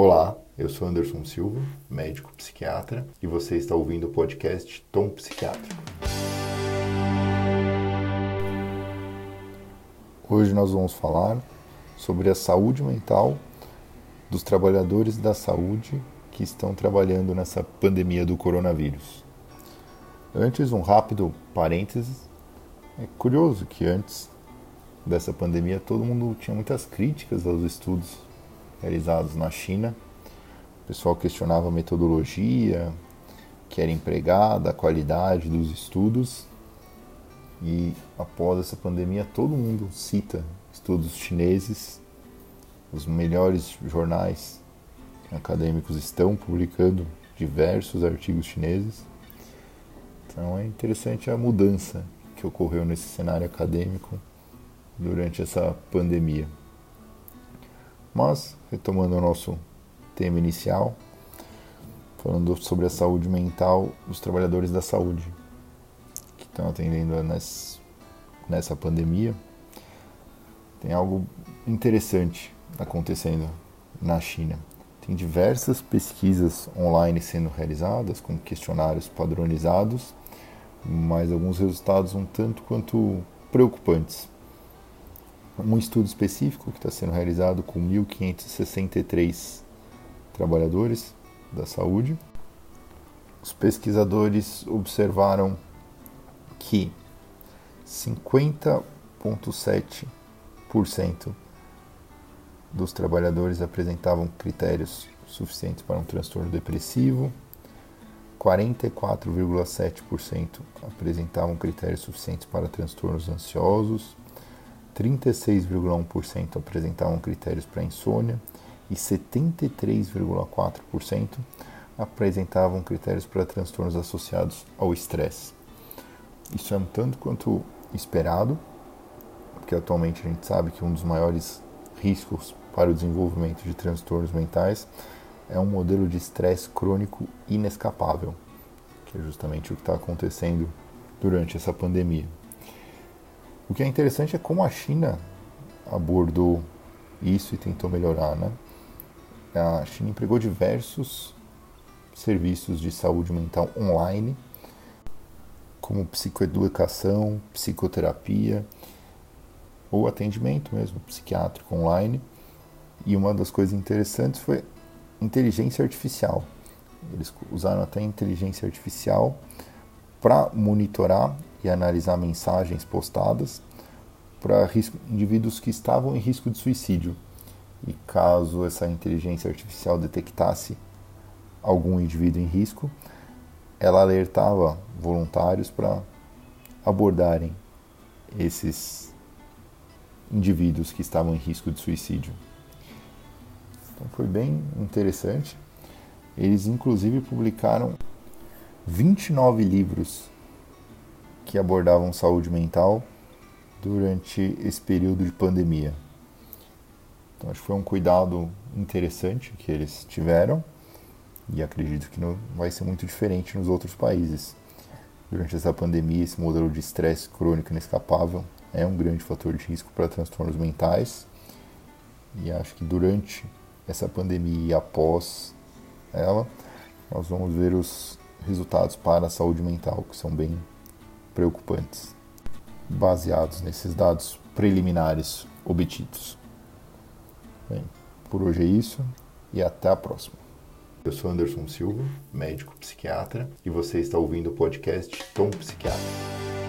Olá, eu sou Anderson Silva, médico psiquiatra, e você está ouvindo o podcast Tom Psiquiátrico. Hoje nós vamos falar sobre a saúde mental dos trabalhadores da saúde que estão trabalhando nessa pandemia do coronavírus. Antes, um rápido parênteses. É curioso que antes dessa pandemia todo mundo tinha muitas críticas aos estudos realizados na China. O pessoal questionava a metodologia que era empregada, a qualidade dos estudos. E após essa pandemia, todo mundo cita estudos chineses. Os melhores jornais acadêmicos estão publicando diversos artigos chineses. Então é interessante a mudança que ocorreu nesse cenário acadêmico durante essa pandemia. Mas, retomando o nosso tema inicial, falando sobre a saúde mental dos trabalhadores da saúde que estão atendendo nessa pandemia, tem algo interessante acontecendo na China. Tem diversas pesquisas online sendo realizadas com questionários padronizados, mas alguns resultados um tanto quanto preocupantes um estudo específico que está sendo realizado com 1.563 trabalhadores da saúde. Os pesquisadores observaram que 50,7% dos trabalhadores apresentavam critérios suficientes para um transtorno depressivo, 44,7% apresentavam critérios suficientes para transtornos ansiosos, 36,1% apresentavam critérios para insônia e 73,4% apresentavam critérios para transtornos associados ao estresse. Isso é um tanto quanto esperado, porque atualmente a gente sabe que um dos maiores riscos para o desenvolvimento de transtornos mentais é um modelo de estresse crônico inescapável, que é justamente o que está acontecendo durante essa pandemia. O que é interessante é como a China abordou isso e tentou melhorar, né? A China empregou diversos serviços de saúde mental online, como psicoeducação, psicoterapia ou atendimento mesmo psiquiátrico online. E uma das coisas interessantes foi inteligência artificial. Eles usaram até inteligência artificial para monitorar e analisar mensagens postadas para indivíduos que estavam em risco de suicídio. E caso essa inteligência artificial detectasse algum indivíduo em risco, ela alertava voluntários para abordarem esses indivíduos que estavam em risco de suicídio. Então foi bem interessante. Eles inclusive publicaram 29 livros que abordavam saúde mental durante esse período de pandemia. Então, acho que foi um cuidado interessante que eles tiveram e acredito que não vai ser muito diferente nos outros países. Durante essa pandemia, esse modelo de estresse crônico inescapável é um grande fator de risco para transtornos mentais e acho que durante essa pandemia e após ela, nós vamos ver os resultados para a saúde mental que são bem preocupantes, baseados nesses dados preliminares obtidos. Bem, por hoje é isso e até a próxima. Eu sou Anderson Silva, médico psiquiatra, e você está ouvindo o podcast Tom Psiquiatra.